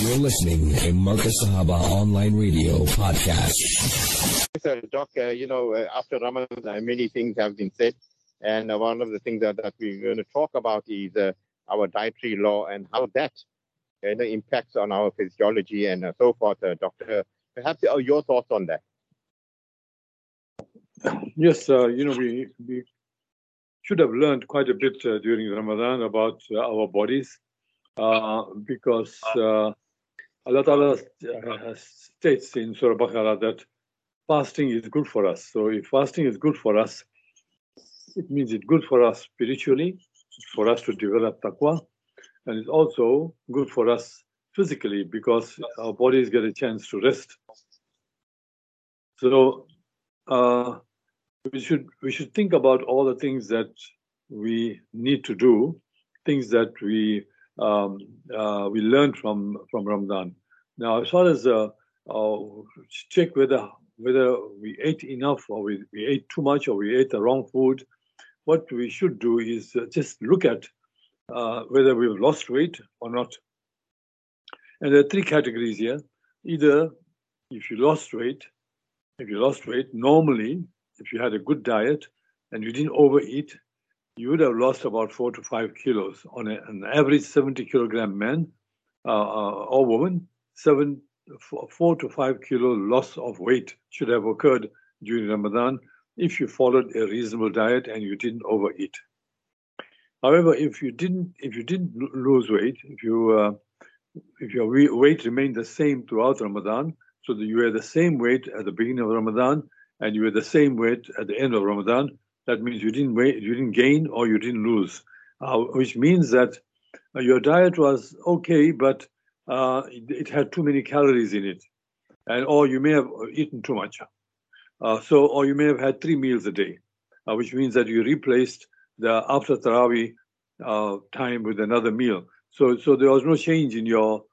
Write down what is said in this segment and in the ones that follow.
You're listening to Marcus Sahaba Online Radio Podcast. So, Doc, uh, you know, uh, after Ramadan, uh, many things have been said. And uh, one of the things that, that we're going to talk about is uh, our dietary law and how that you know, impacts on our physiology and uh, so forth. Doctor, perhaps your thoughts on that? Yes, you know, we, we should have learned quite a bit during Ramadan about our bodies uh, because uh, Allah Ta'ala uh, states in Surah Baqarah that fasting is good for us. So if fasting is good for us, it means it's good for us spiritually, for us to develop taqwa, and it's also good for us physically because our bodies get a chance to rest. So uh, we should we should think about all the things that we need to do, things that we um, uh, we learned from from Ramadan. Now, as far as uh, uh, check whether whether we ate enough or we, we ate too much or we ate the wrong food, what we should do is uh, just look at uh, whether we've lost weight or not. And there are three categories here. Either if you lost weight, if you lost weight, normally, if you had a good diet and you didn't overeat, you would have lost about four to five kilos on a, an average 70 kilogram man uh, uh, or woman. Four to five kilo loss of weight should have occurred during Ramadan if you followed a reasonable diet and you didn't overeat. However, if you didn't, if you didn't lose weight, if you uh, if your weight remained the same throughout Ramadan, so that you were the same weight at the beginning of Ramadan and you were the same weight at the end of Ramadan, that means you didn't you didn't gain or you didn't lose, uh, which means that uh, your diet was okay, but uh, it, it, had too many calories in it, and or you may have eaten too much. Uh, so, or you may have had three meals a day, uh, which means that you replaced the after Tarawih uh, time with another meal. So, so there was no change in your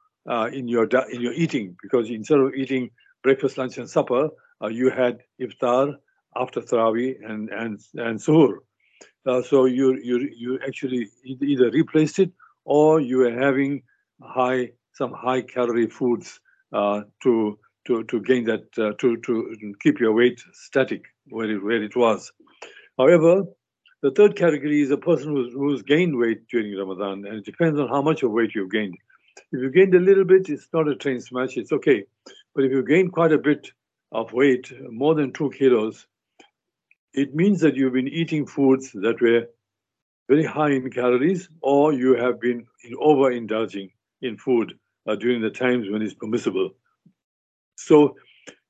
in your in your eating because instead of eating breakfast, lunch, and supper, you had iftar after Tarawih and and and Suhoor. Uh, so you you you actually either replaced it or you were having high some high calorie foods uh, to to to gain that uh, to to keep your weight static where it where it was. However, the third category is a person who's, who's gained weight during Ramadan, and it depends on how much of weight you've gained. If you gained a little bit, it's not a train smash, it's okay. But if you gain quite a bit of weight, more than two kilos, it means that you've been eating foods that were very high in calories, or you have been overindulging in food uh, during the times when it's permissible. So,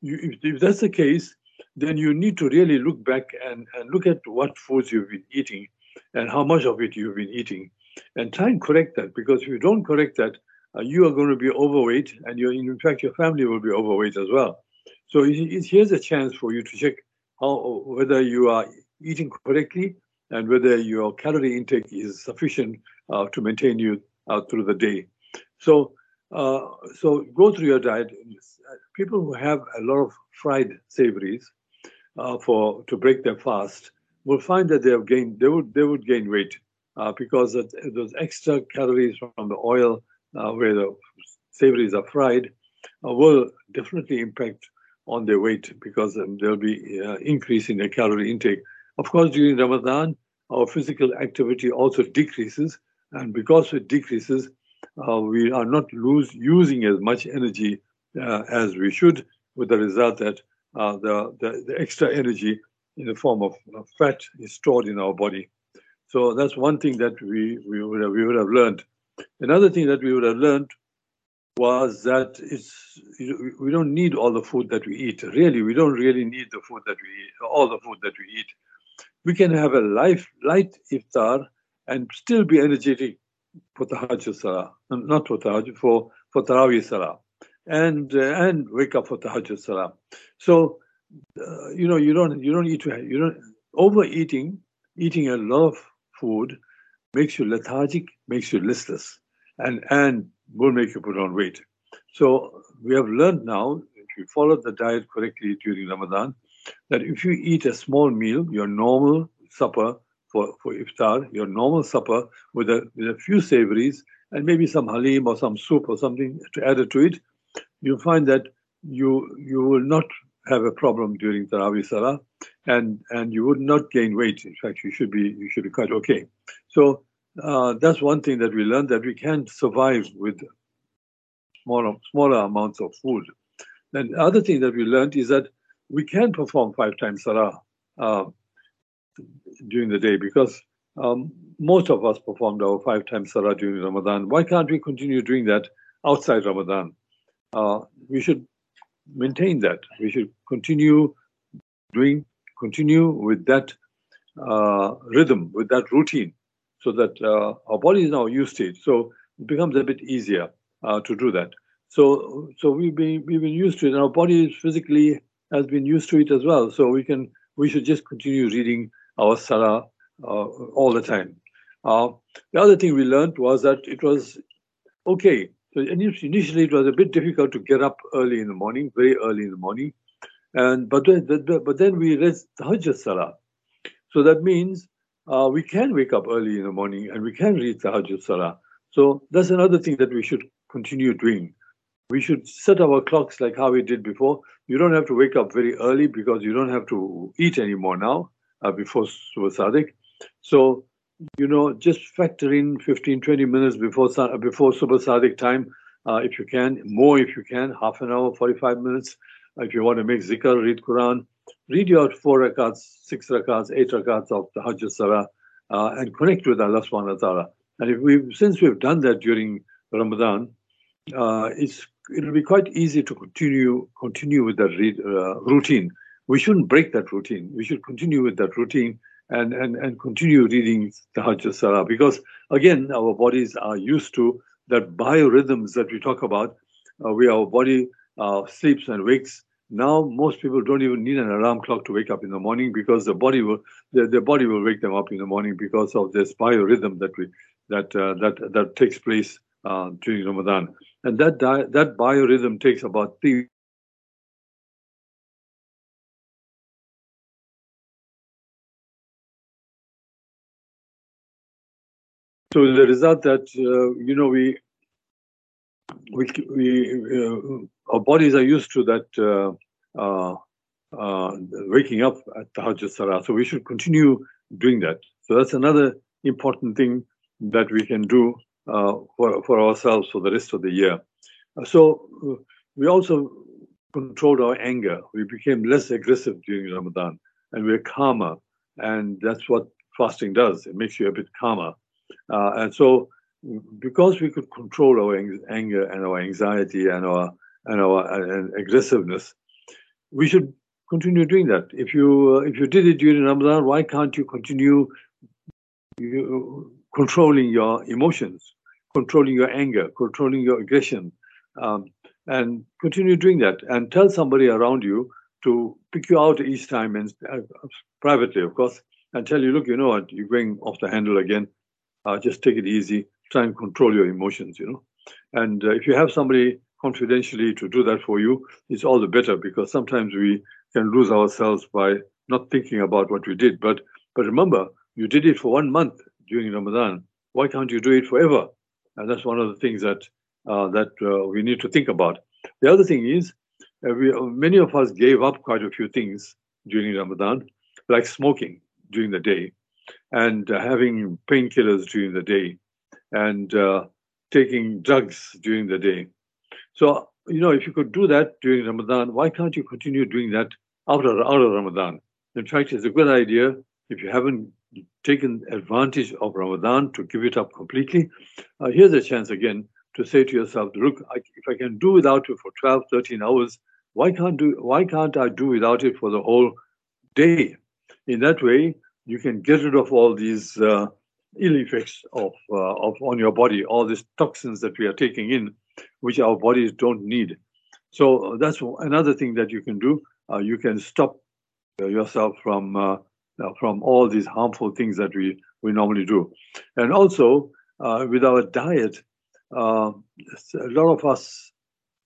you, if, if, that's the case, then you need to really look back and, and look at what foods you've been eating and how much of it you've been eating, and try and correct that. Because if you don't correct that, uh, you are going to be overweight, and in fact, your family will be overweight as well. So, it, it, here's a chance for you to check how whether you are eating correctly and whether your calorie intake is sufficient uh, to maintain you uh, through the day. So, uh, so go through your diet. People who have a lot of fried savories uh, for to break their fast will find that they have gained. They would they would gain weight uh, because those extra calories from the oil uh, where the savories are fried will definitely impact on their weight because um, there'll be uh, increase in their calorie intake. Of course, during Ramadan, our physical activity also decreases, and because it decreases, uh, we are not lose, using as much energy uh, as we should, with the result that uh, the, the, the, extra energy in the form of fat is stored in our body. So that's one thing that we, we, would have, we would have learned. Another thing that we would have learned was that it's we don't need all the food that we eat. Really, we don't really need the food that we eat, all the food that we eat. We can have a life light iftar and still be energetic for tahajjud salah, not for tahajjud, for for tarawih salah, and uh, and wake up for tahajjud salah. So uh, you know you don't you don't eat you don't overeating, eating a lot of food makes you lethargic, makes you listless, and and will make you put on weight. So we have learned now, if you follow the diet correctly during Ramadan, that if you eat a small meal, your normal supper for, for iftar, your normal supper with a, with a few savories and maybe some halim or some soup or something to add it to it, you find that you you will not have a problem during Tarawih Salah, and and you would not gain weight. In fact, you should be you should be quite okay. So uh, that's one thing that we learned that we can survive with smaller smaller amounts of food. And the other thing that we learned is that we can perform five times Salah uh, during the day because um, most of us performed our five times Salah during Ramadan. Why can't we continue doing that outside Ramadan? Uh, we should maintain that. We should continue doing, continue with that uh, rhythm, with that routine, so that uh, our body is now used to it. So it becomes a bit easier uh, to do that. So, so we've been we've been used to it, and our body physically has been used to it as well. So we can we should just continue reading our Salah uh, all the time. The other thing we learned was that it was okay so initially, it was a bit difficult to get up early in the morning, very early in the morning, and but then, but then we read Tahajjud Salah. So that means uh, we can wake up early in the morning and we can read Tahajjud Salah. So that's another thing that we should continue doing. We should set our clocks like how we did before. You don't have to wake up very early because you don't have to eat anymore now uh, before Subh. So you know, just factor in 15, 20 minutes before before Subh time, uh, if you can, more if you can, half an hour, 45 minutes. If you want to make zikr, read Quran, read your four rakats, six rakats, eight rakats of Tahajjud Salah, uh, and connect with Allah subhanahu wa ta'ala. And if we since we've done that during Ramadan, uh, it's it'll be quite easy to continue continue with that uh, routine. We shouldn't break that routine. We should continue with that routine and, and, and continue reading Tahajjud Salah because again our bodies are used to that biorhythms that we talk about uh, where our body uh, sleeps and wakes now most people don't even need an alarm clock to wake up in the morning because the body will their, their body will wake them up in the morning because of this biorhythm that we that uh, that that takes place uh, during Ramadan. And that di- that biorhythm takes about three So the result that uh, you know we we we uh, our bodies are used to that uh, uh, waking up at Tahajjud Salah. So we should continue doing that. So that's another important thing that we can do for for ourselves for the rest of the year. so we also controlled our anger. We became less aggressive during Ramadan, and we're calmer. And that's what fasting does. It makes you a bit calmer. Uh, and so, because we could control our anger and our anxiety and our and our and aggressiveness, we should continue doing that. If you uh, if you did it during Ramadan, why can't you continue you, controlling your emotions, controlling your anger, controlling your aggression, um, and continue doing that? And tell somebody around you to pick you out each time and uh, privately, of course, and tell you, look, you know what, you're going off the handle again uh, just take it easy, try and control your emotions, you know. And uh, if you have somebody confidentially to do that for you, it's all the better because sometimes we can lose ourselves by not thinking about what we did. But but remember, you did it for one month during Ramadan. Why can't you do it forever? And that's one of the things that uh, that uh, we need to think about. The other thing is, uh, we, many of us gave up quite a few things during Ramadan, like smoking during the day and uh, having painkillers during the day and uh, taking drugs during the day. So, you know, if you could do that during Ramadan, why can't you continue doing that after of Ramadan? In fact, it's a good idea if you haven't taken advantage of Ramadan to give it up completely. Uh, here's a chance again to say to yourself, look, I, if I can do without it for 12, 13 hours, why can't do why can't I do without it for the whole day? In that way, you can get rid of all these uh, ill effects of, uh, of on your body, all these toxins that we are taking in, which our bodies don't need. So that's another thing that you can do. Uh, you can stop yourself from uh, from all these harmful things that we we normally do, and also uh, with our diet, uh, a lot of us,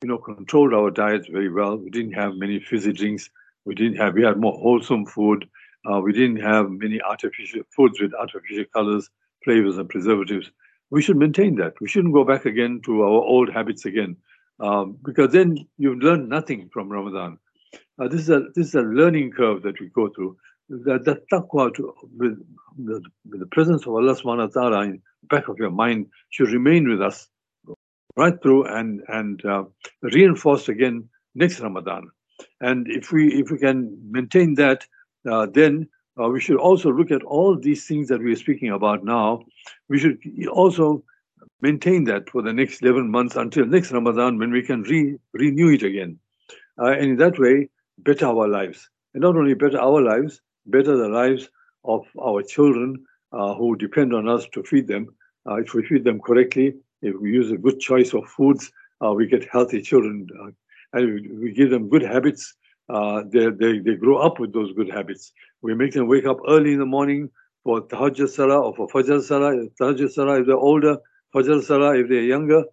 you know, controlled our diets very well. We didn't have many fizzy drinks. We didn't have. We had more wholesome food. Uh, we didn't have many artificial foods with artificial colors, flavors, and preservatives. we should maintain that. We shouldn't go back again to our old habits again, um, because then you've learned nothing from Ramadan. Uh, this is a this is a learning curve that we go through. That that taqwa to, with, the, with the presence of Allah Subhanahu wa Taala in back of your mind should remain with us right through and and uh, reinforced again next Ramadan. And if we if we can maintain that, uh, then uh, we should also look at all these things that we are speaking about now. We should also maintain that for the next 11 months until next Ramadan when we can re- renew it again. Uh, and in that way, better our lives. And not only better our lives, better the lives of our children uh, who depend on us to feed them. Uh, if we feed them correctly, if we use a good choice of foods, uh, we get healthy children. Uh, and we give them good habits uh, they, they, they grow up with those good habits. We make them wake up early in the morning for Tahajjud Salah or for Fajr Salah. Tahajjud Salah if they're older, Fajr Salah if they're younger.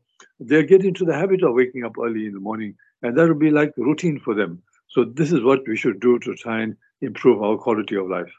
They get into the habit of waking up early in the morning, and that will be like routine for them. So this is what we should do to try and improve our quality of life.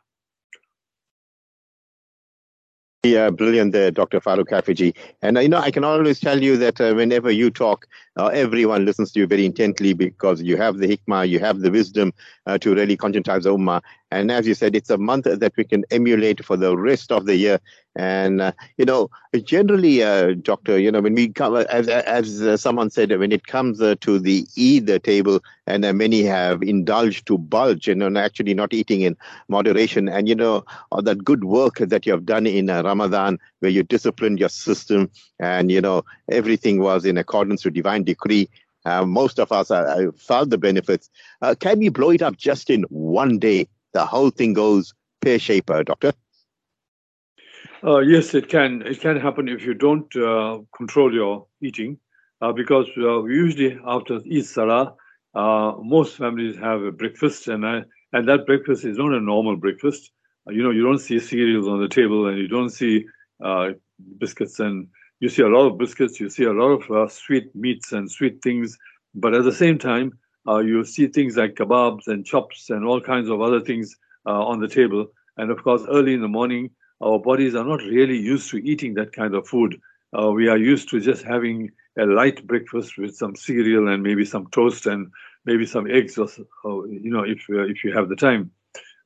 Yeah, brilliant there, Dr. Farouk Hafejee. And, uh, you know, I can always tell you that uh, whenever you talk, uh, everyone listens to you very intently because you have the hikmah, you have the wisdom uh, to really conscientize the ummah. And as you said, it's a month that we can emulate for the rest of the year. And, uh, you know, generally, uh, Doctor, you know, when we come, as, as uh, someone said, when it comes uh, to the Eid table, and uh, many have indulged to bulge and you know, actually not eating in moderation. And, you know, that good work that you have done in uh, Ramadan, where you disciplined your system and, you know, everything was in accordance with divine decree. Uh, most of us uh, felt the benefits. Uh, can we blow it up just in one day? The whole thing goes pear shaped, Doctor. Uh, yes, it can. It can happen if you don't uh, control your eating, uh, because uh, usually after Eid Salah, uh, most families have a breakfast, and I, and that breakfast is not a normal breakfast. Uh, you know, you don't see cereals on the table, and you don't see biscuits, and you see a lot of biscuits. You see a lot of sweet meats and sweet things, but at the same time, you see things like kebabs and chops and all kinds of other things on the table. And of course, early in the morning, our bodies are not really used to eating that kind of food. Uh, we are used to just having a light breakfast with some cereal and maybe some toast and maybe some eggs, or, or you know, if uh, if you have the time.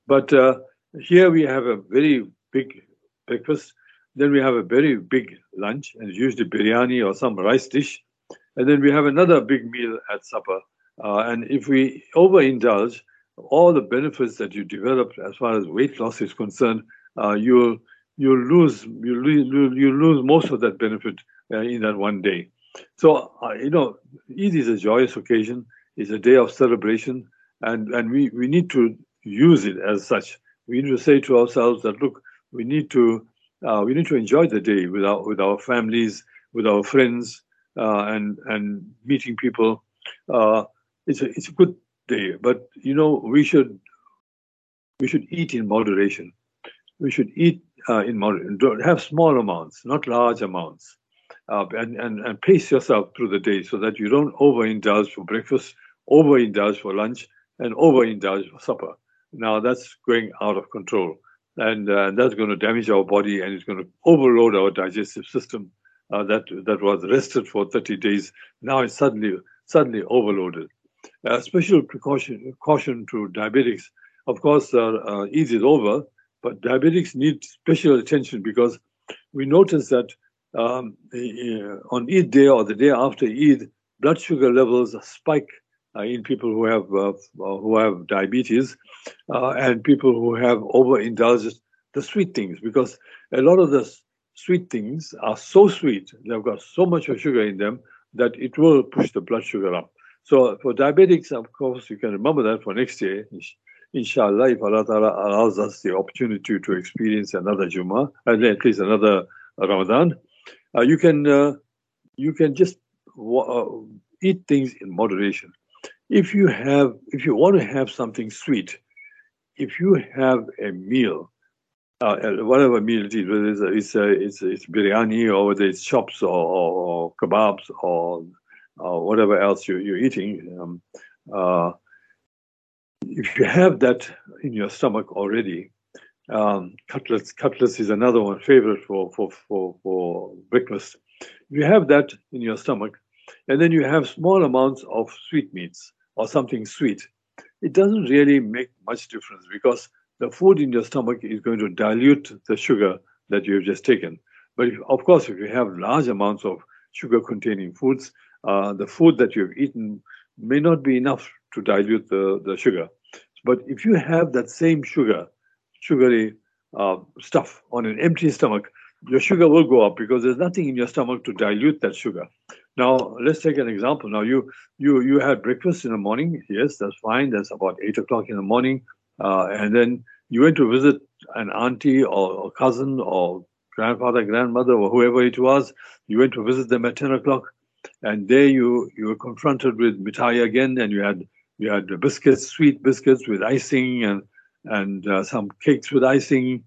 But uh, here we have a very big breakfast. Then we have a very big lunch, and usually biryani or some rice dish. And then we have another big meal at supper. Uh, and if we overindulge, all the benefits that you develop as far as weight loss is concerned uh, you'll you lose you lose you lose most of that benefit uh, in that one day. So uh, you know, Eid is a joyous occasion. It's a day of celebration, and and we we need to use it as such. We need to say to ourselves that look, we need to uh, we need to enjoy the day with our with our families, with our friends, uh, and and meeting people. Uh, it's a it's a good day, but you know we should we should eat in moderation we should eat uh, in moderation. Have small amounts, not large amounts, uh, and, and and pace yourself through the day so that you don't overindulge for breakfast, overindulge for lunch, and overindulge for supper. Now that's going out of control, and uh, that's going to damage our body, and it's going to overload our digestive system. Uh, that that was rested for 30 days. Now it's suddenly suddenly overloaded. special precaution caution to diabetics. Of course, uh, uh, Eid is over, but diabetics need special attention because we notice that um, on Eid day or the day after Eid, blood sugar levels spike uh, in people who have uh, who have diabetes uh, and people who have overindulged the sweet things because a lot of the sweet things are so sweet they've got so much of sugar in them that it will push the blood sugar up. So for diabetics, of course, you can remember that for next year inshallah, if Allah Ta'ala allows us the opportunity to experience another Jummah, and at least another Ramadan, uh, you can uh, you can just uh, eat things in moderation. If you have, if you want to have something sweet, if you have a meal, uh, whatever meal it is, whether it's it's, it's, it's biryani or whether it's chops or, or, or kebabs or, or whatever else you, you're eating, um, uh, if you have that in your stomach already, um, cutlets. Cutlets is another one favorite for, for, for, for breakfast. You have that in your stomach, and then you have small amounts of sweetmeats or something sweet. It doesn't really make much difference because the food in your stomach is going to dilute the sugar that you have just taken. But if, of course, if you have large amounts of sugar-containing foods, uh, the food that you've eaten may not be enough to dilute the, the sugar. But if you have that same sugar, sugary uh, stuff on an empty stomach, your sugar will go up because there's nothing in your stomach to dilute that sugar. Now, let's take an example. Now, you you you had breakfast in the morning. Yes, that's fine. That's about eight o'clock in the morning, uh, and then you went to visit an auntie or a cousin or grandfather, grandmother, or whoever it was. You went to visit them at ten o'clock, and there you you were confronted with mitai again, and you had you had biscuits, sweet biscuits with icing, and and uh, some cakes with icing,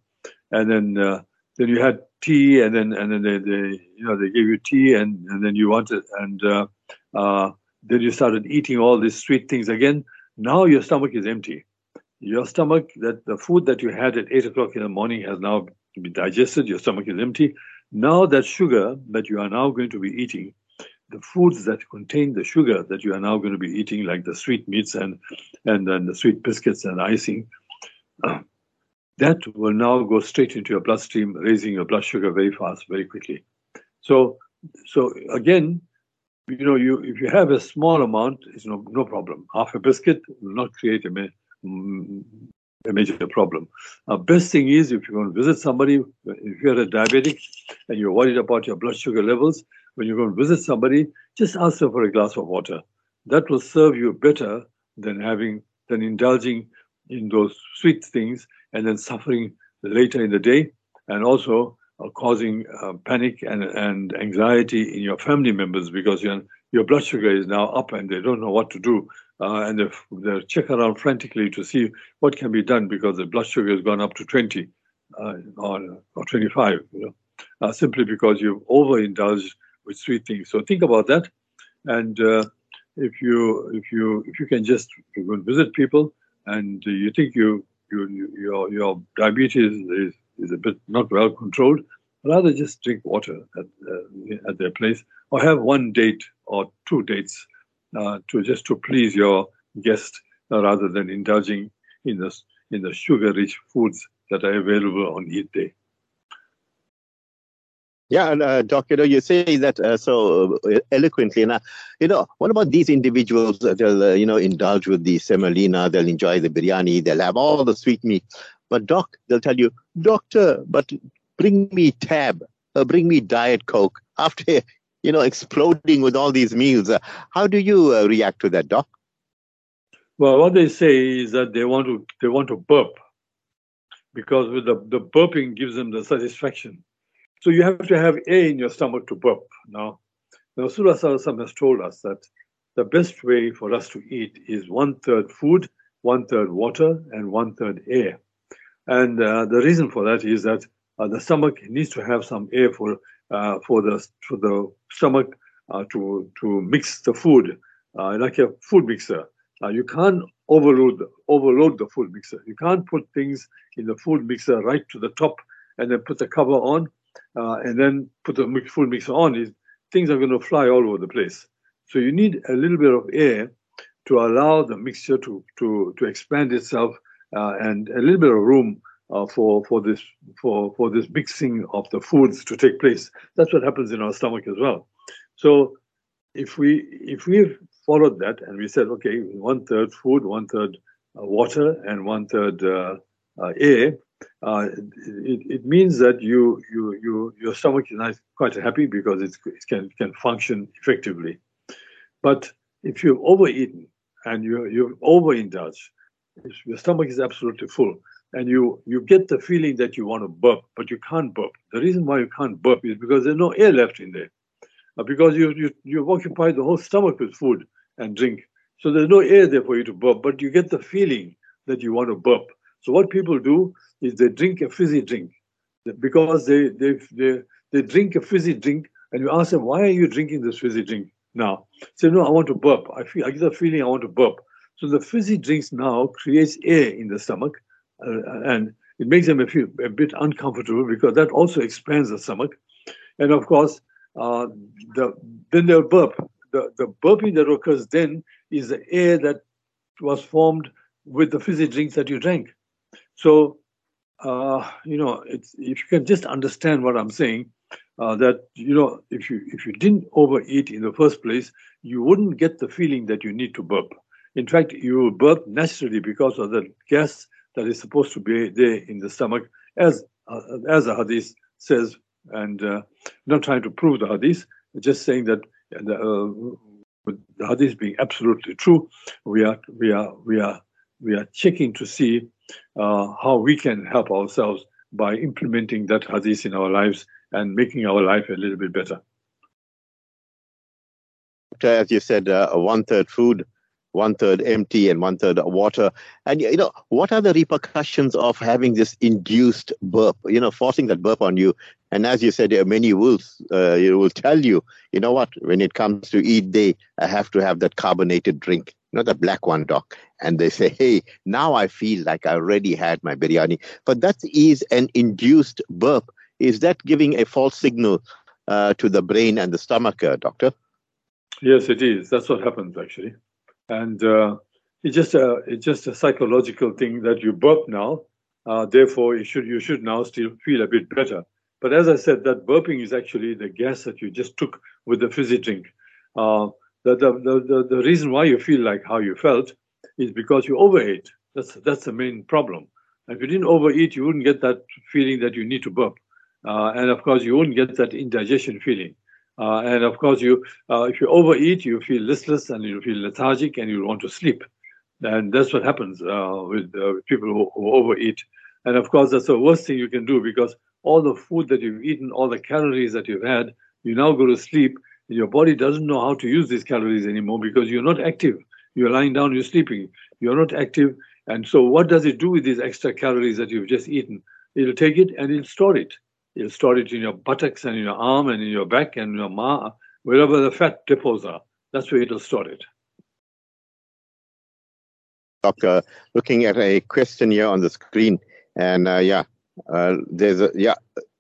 and then uh, then you had tea, and then and then they, they you know they gave you tea, and and then you wanted, and uh, uh, then you started eating all these sweet things again. Now your stomach is empty. Your stomach, that the food that you had at eight o'clock in the morning has now been digested. Your stomach is empty. Now that sugar that you are now going to be eating, the foods that contain the sugar that you are now going to be eating, like the sweet meats and and then the sweet biscuits and icing, that will now go straight into your bloodstream, raising your blood sugar very fast, very quickly. So, so again, you know, you if you have a small amount, it's no no problem. Half a biscuit will not create a, ma- a major problem. Uh, best thing is if you're going to visit somebody, if you're a diabetic and you're worried about your blood sugar levels, when you go and visit somebody, just ask them for a glass of water. That will serve you better than having than indulging in those sweet things and then suffering later in the day, and also uh, causing uh, panic and, and anxiety in your family members because your, your blood sugar is now up and they don't know what to do. Uh, and they check around frantically to see what can be done because the blood sugar has gone up to 20 uh, or, or 25, you know, uh, simply because you've overindulged with sweet things. So think about that. And uh, if you if you if you can just go and visit people and you think you, you, you your your diabetes is, is a bit not well controlled, rather just drink water at, uh, at their place or have one date or two dates uh, to just to please your guest rather than indulging in the in the sugar rich foods that are available on each day. Yeah, and uh, Doc, you know, you say that uh, so uh, eloquently. Now, you know, what about these individuals? They'll, uh, you know, indulge with the semolina, they'll enjoy the biryani, they'll have all the sweet meat. But doc, they'll tell you, doctor, but bring me tab, uh, bring me diet coke. After you know, exploding with all these meals, uh, how do you react to that, doc? Well, what they say is that they want to they want to burp because with the the burping gives them the satisfaction so you have to have air in your stomach to burp. Now, now Rasulullah has told us that the best way for us to eat is one third food, one third water, and one third air. And uh, the reason for that is that uh, the stomach needs to have some air for uh, for the for the stomach uh, to to mix the food uh, like a food mixer. Uh, you can't overload overload the food mixer. You can't put things in the food mixer right to the top and then put the cover on uh, and then put the full mixer on, is things are going to fly all over the place. So you need a little bit of air to allow the mixture to to to expand itself uh, and a little bit of room uh, for for this for for this mixing of the foods to take place. That's what happens in our stomach as well. So if we if we followed that and we said okay one third food, one third uh, water, and one third uh, uh, air, uh, it, it, means that you, you, you, your stomach is quite happy because it can, can function effectively. But if you've overeaten and you, you've overindulged, your stomach is absolutely full, and you, you get the feeling that you want to burp, but you can't burp. The reason why you can't burp is because there's no air left in there, uh, because you, you, you've occupied the whole stomach with food and drink. So there's no air there for you to burp, but you get the feeling that you want to burp. So what people do is they drink a fizzy drink because they they they, they drink a fizzy drink, and you ask them why are you drinking this fizzy drink now? Say no, I want to burp. I feel I get a feeling I want to burp. So the fizzy drinks now creates air in the stomach, uh, and it makes them feel a bit uncomfortable because that also expands the stomach. And of course, uh, the, then they'll burp. The, the burping that occurs then is the air that was formed with the fizzy drinks that you drank. So, uh, you know, if you can just understand what I'm saying, uh, that you know, if you if you didn't overeat in the first place, you wouldn't get the feeling that you need to burp. In fact, you will burp naturally because of the gas that is supposed to be there in the stomach, as uh, as the hadith says. And uh, not trying to prove the hadith, just saying that the, uh, with the hadith being absolutely true, we are we are we are we are checking to see uh, how we can help ourselves by implementing that hadith in our lives and making our life a little bit better. As you said, uh, one third food, one third empty and one third water. And you know, what are the repercussions of having this induced burp? You know, forcing that burp on you. And as you said, many will uh, will tell you, you know what? When it comes to eat day, I have to have that carbonated drink, not the black one, doc. And they say, hey, now I feel like I already had my biryani. But that is an induced burp. Is that giving a false signal uh, to the brain and the stomach, uh, doctor? Yes, it is. That's what happens actually and uh, it's just a it's just a psychological thing that you burp now. Uh, therefore, you should you should now still feel a bit better. But as I said, that burping is actually the gas that you just took with the fizzy drink. Uh, the, the, the, the reason why you feel like how you felt is because you overate. That's that's the main problem. If you didn't overeat, you wouldn't get that feeling that you need to burp, uh, and of course, you wouldn't get that indigestion feeling. Uh, and of course, you uh, if you overeat, you feel listless and you feel lethargic and you want to sleep. And that's what happens uh, with uh, people who, who, overeat. And of course, that's the worst thing you can do because all the food that you've eaten, all the calories that you've had, you now go to sleep. Your body doesn't know how to use these calories anymore because you're not active. You're lying down, you're sleeping. You're not active. And so, what does it do with these extra calories that you've just eaten? It'll take it and it'll store it. It'll store it in your buttocks and in your arm and in your back and your ma, wherever the fat depots are. That's where it'll store it. Doctor, looking at a question here on the screen, and uh, yeah, uh, there's a yeah.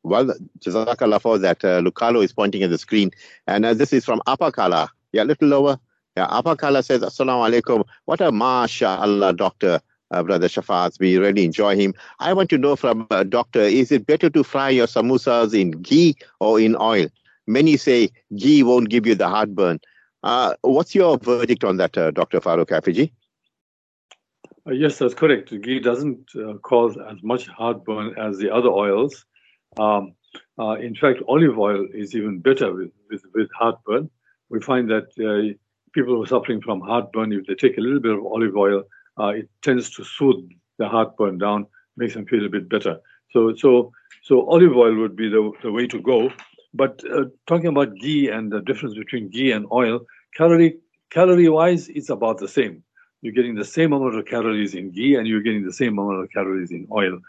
Well, Jazakallah for that. Uh, Lucalo is pointing at the screen, and uh, this is from Apakala. Yeah, a little lower. Yeah, Apakala says, Assalamu alaikum. What a mashallah, doctor uh, Brother Shafaat. We really enjoy him. I want to know from uh, doctor, is it better to fry your samosas in ghee or in oil? Many say ghee won't give you the heartburn. Uh, what's your verdict on that, uh, Dr. Farouk Hafejee? Uh, yes, that's correct. Ghee doesn't uh, cause as much heartburn as the other oils. Um, in fact, olive oil is even better with, with, with heartburn. We find that people who are suffering from heartburn, if they take a little bit of olive oil, uh, it tends to soothe the heartburn down, makes them feel a bit better. So, so, so olive oil would be the, the way to go. But uh, talking about ghee and the difference between ghee and oil, calorie calorie wise, it's about the same. You're getting the same amount of calories in ghee, and you're getting the same amount of calories in oil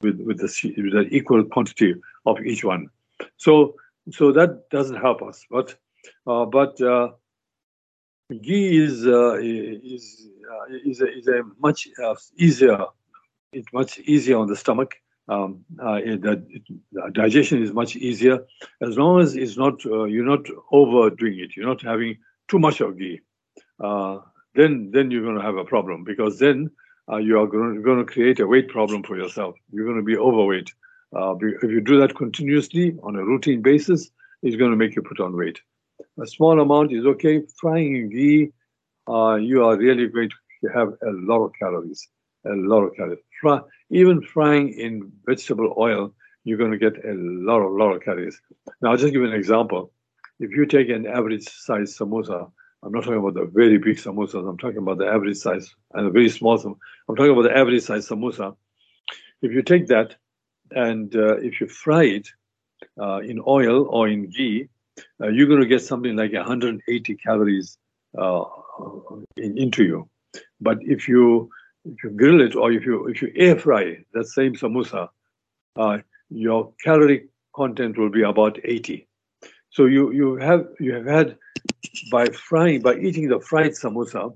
with with the, with the equal quantity of each one. So, so that doesn't help us. But, uh, but uh, ghee is uh, is uh, is a, is a much uh, easier it's much easier on the stomach um, uh, the, the, digestion is much easier as long as it's not you're not overdoing it you're not having too much of ghee then then you're going to have a problem because then uh, you are going to, create a weight problem for yourself you're going to be overweight if you do that continuously on a routine basis it's going to make you put on weight a small amount is okay. Frying in ghee, uh, you are really going to have a lot of calories, a lot of calories. Even frying in vegetable oil, you're going to get a lot of lot of calories. Now, I'll just give you an example. If you take an average size samosa, I'm not talking about the very big samosas. I'm talking about the average size and the very small. Samosa. I'm talking about the average size samosa. If you take that and uh, if you fry it uh, in oil or in ghee, uh, you're going to get something like 180 calories uh, in, into you. But if you if you grill it or if you if you air fry that same samosa, uh, your calorie content will be about 80. So you you have you have had by frying by eating the fried samosa,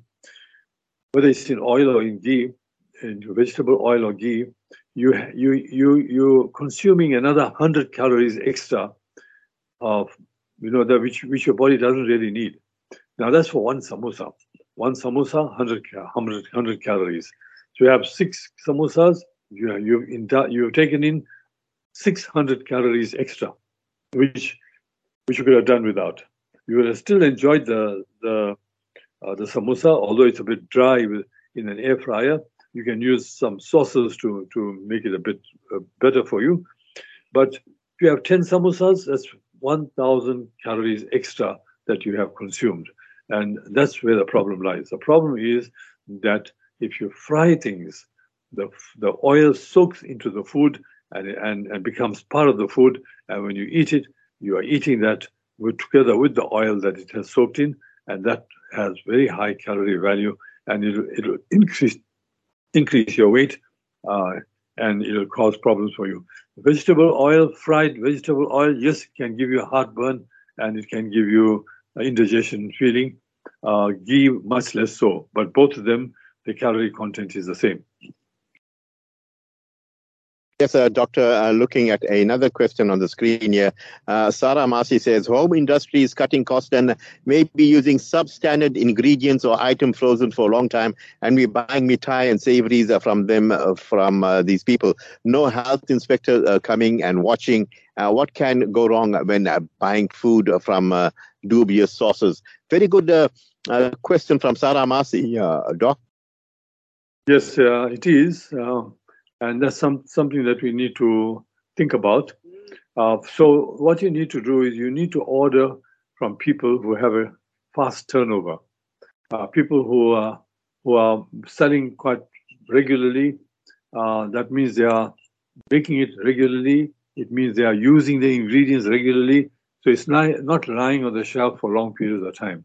whether it's in oil or in ghee, in vegetable oil or ghee, you you you you consuming another hundred calories extra of you know that which which your body doesn't really need. Now that's for one samosa. One samosa, 100, 100, 100 calories. So you have six samosas. You you've you've taken in 600 calories extra, which which you could have done without. You would have still enjoyed the the uh, the samosa, although it's a bit dry in an air fryer. You can use some sauces to to make it a bit uh, better for you. But if you have 10 samosas, that's 1,000 calories extra that you have consumed. And that's where the problem lies. The problem is that if you fry things, the, the oil soaks into the food and, and, and becomes part of the food. And when you eat it, you are eating that with, together with the oil that it has soaked in. And that has very high calorie value and it'll, it'll increase, increase your weight uh, and it'll cause problems for you. Vegetable oil, fried vegetable oil, yes, can give you heartburn and it can give you indigestion feeling. Uh, ghee, much less so, but both of them, the calorie content is the same. Yes, uh, Doctor, uh, looking at another question on the screen here. Uh, Sarah Masi says, home industry is cutting costs and maybe using substandard ingredients or item frozen for a long time, and we're buying mithai and savories from them, uh, from uh, these people. No health inspector uh, coming and watching. what can go wrong when buying food from dubious sources? Very good question from Sarah Masi, Doc. Yes, it is and that's some something that we need to think about. Uh, so what you need to do is you need to order from people who have a fast turnover, uh, people who are who are selling quite regularly. Uh, that means they are making it regularly. It means they are using the ingredients regularly. So it's not, not lying on the shelf for long periods of time.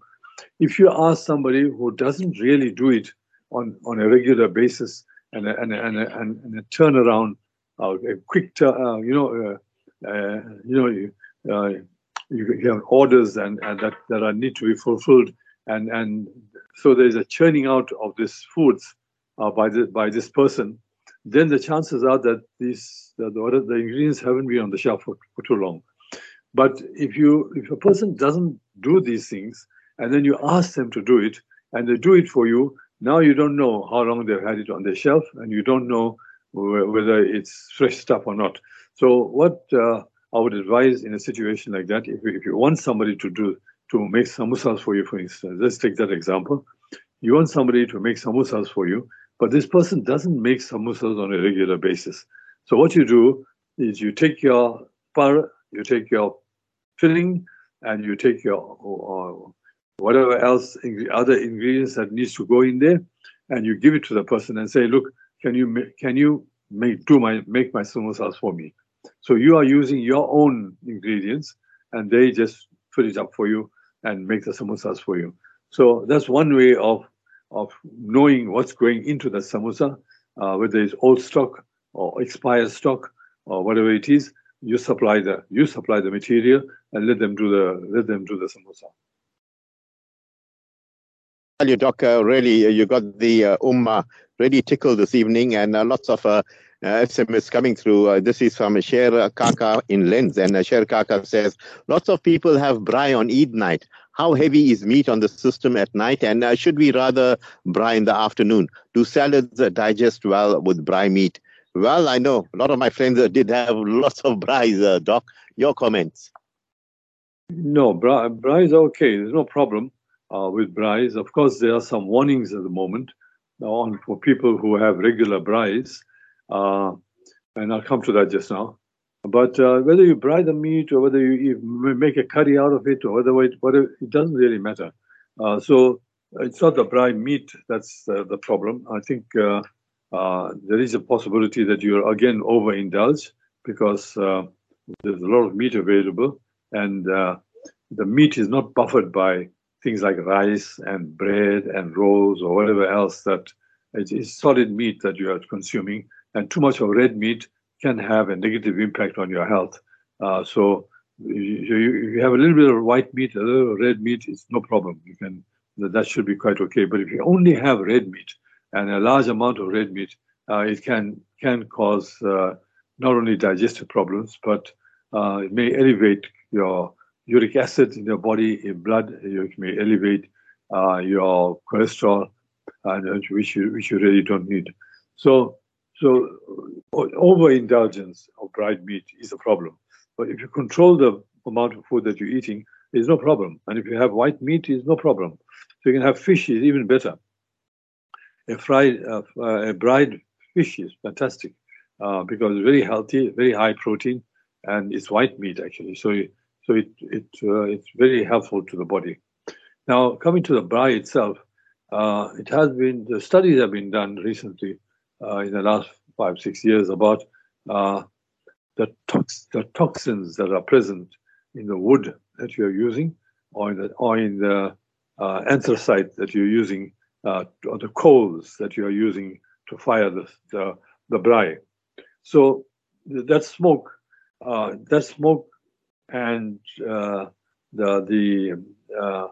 If you ask somebody who doesn't really do it on, on a regular basis, and a, and a, and a, and a turnaround, uh, a quick, uh, you know, uh, uh, you know, you, uh, you, have orders and, and that, that are need to be fulfilled, and and so there's a churning out of these foods uh, by the, by this person. Then the chances are that these the, the, the ingredients haven't been on the shelf for, for too long. But if you if a person doesn't do these things and then you ask them to do it and they do it for you, now you don't know how long they've had it on their shelf, and you don't know whether it's fresh stuff or not. So, what uh, I would advise in a situation like that, if, if you want somebody to do to make samosas for you, for instance, let's take that example. You want somebody to make samosas for you, but this person doesn't make samosas on a regular basis. So, what you do is you take your par, you take your filling, and you take your whatever else other ingredients that needs to go in there, and you give it to the person and say, look, can you can you make do my make my samosas for me? So you are using your own ingredients, and they just fill it up for you and make the samosas for you. So that's one way of of knowing what's going into the samosa, uh, whether it's old stock or expired stock or whatever it is. You supply the you supply the material and let them do the let them do the samosa you, Doc. Uh, really, uh, you got the uh, Ummah really tickled this evening, and uh, lots of uh, SMS coming through. Uh, this is from Sher Kaka in Lens, and uh, Sher Kaka says lots of people have braai on Eid night. How heavy is meat on the system at night, and should we rather braai in the afternoon? Do salads digest well with braai meat? Well, I know a lot of my friends did have lots of braais, Doc. Your comments? No, braai, braai is okay. There's no problem uh, with braais. Of course, there are some warnings at the moment on for people who have regular braais, uh, and I'll come to that just now. But uh, whether you braai the meat or whether you make a curry out of it or whether it, whatever, it doesn't really matter. Uh, so it's not the braai meat that's uh, the problem. I think uh, there is a possibility that you're again overindulge because there's a lot of meat available and the meat is not buffered by things like rice and bread and rolls or whatever else that it is solid meat that you are consuming. And too much of red meat can have a negative impact on your health. Uh, so you, you, have a little bit of white meat, a little red meat, it's no problem. You can that should be quite okay. But if you only have red meat and a large amount of red meat, uh, it can can cause uh, not only digestive problems, but uh, it may elevate your uric acid in your body, in blood. you may elevate uh, your cholesterol, and which you which you really don't need. So so overindulgence of dried meat is a problem. But if you control the amount of food that you're eating, there's no problem. And if you have white meat, is no problem. So you can have fish is even better. A fried, uh, a dried fish is fantastic uh, because it's very healthy, very high protein, and it's white meat actually. So, so it it uh, it's very helpful to the body. Now, coming to the braai itself, uh, it has been the studies have been done recently uh, in the last five six years about uh, the, tox- the toxins that are present in the wood that you're using, or in the or in the uh, anthracite that you're using, or the coals that you're using to fire the the, the braai. So that smoke, uh, that smoke, and uh, the the, uh,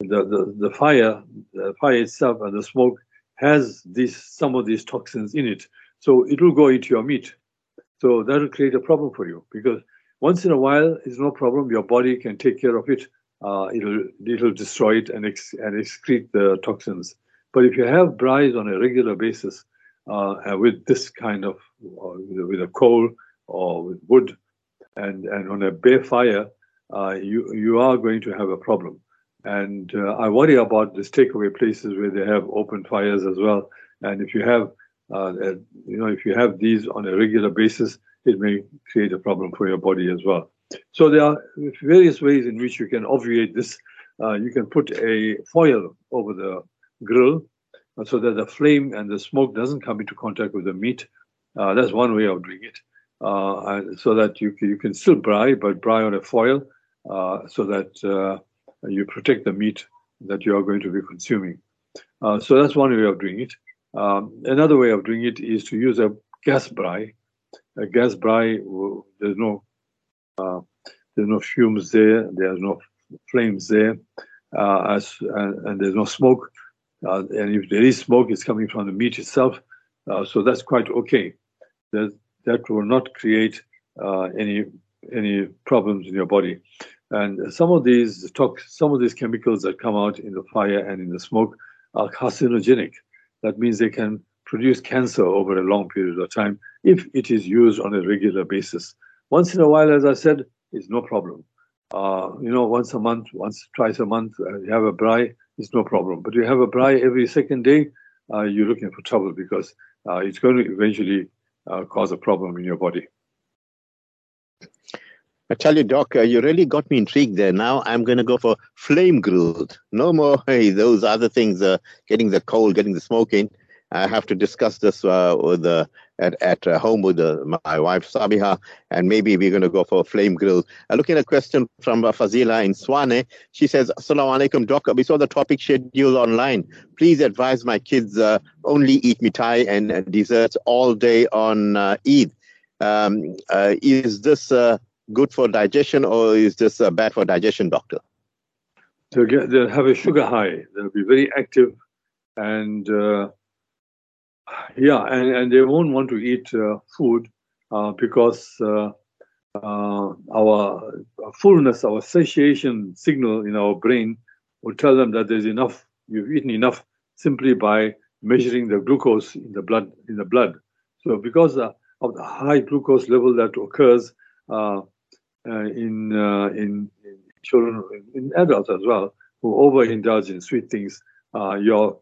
the the the fire, the fire itself, and the smoke has these some of these toxins in it. So it will go into your meat. So that will create a problem for you because once in a while is no problem. Your body can take care of it. Uh, it'll it'll destroy it and ex- and excrete the toxins. But if you have braais on a regular basis, uh, with this kind of uh, with a coal or with wood and and on a bare fire, uh, you you are going to have a problem. And uh, I worry about these takeaway places where they have open fires as well. And if you have uh, you know if you have these on a regular basis, it may create a problem for your body as well. So there are various ways in which you can obviate this. Uh, you can put a foil over the grill so that the flame and the smoke doesn't come into contact with the meat. Uh, that's one way of doing it. Uh, so that you you can still braai, but braai on a foil, uh, so that uh, you protect the meat that you are going to be consuming. Uh, so that's one way of doing it. Um, another way of doing it is to use a gas braai. A gas braai, there's no there's no fumes there, there's no flames there, as and, and there's no smoke. Uh, and if there is smoke, it's coming from the meat itself. Uh, so that's quite okay. That, that will not create uh, any any problems in your body. And some of these talk, some of these chemicals that come out in the fire and in the smoke are carcinogenic. That means they can produce cancer over a long period of time if it is used on a regular basis. Once in a while, as I said, is no problem. Uh, you know, once a month, once, twice a month, uh, you have a braai, it's no problem. But you have a braai every second day, uh, you're looking for trouble because uh, it's going to eventually uh, cause a problem in your body. I tell you, Doc, uh, you really got me intrigued there. Now I'm going to go for flame grilled. No more hey, those other things, uh, getting the coal, getting the smoke in. I have to discuss this uh, with the at, at uh, home with my wife Sabiha, and maybe we're going to go for a flame grill. Uh, looking at a question from uh, Fazila in Tshwane, she says, Assalamu alaikum, Doc. We saw the topic schedule online. Please advise my kids uh, only eat mitai and uh, desserts all day on uh, Eid. Um, is this good for digestion or is this bad for digestion, doctor? So they'll have a sugar high. They'll be very active and yeah, and, and they won't want to eat uh, food uh, because uh, uh, our fullness, our satiation signal in our brain will tell them that there's enough, you've eaten enough simply by measuring the glucose in the blood. In the blood. So because of the high glucose level that occurs uh, in, in, in children, in adults as well, who overindulge in sweet things, your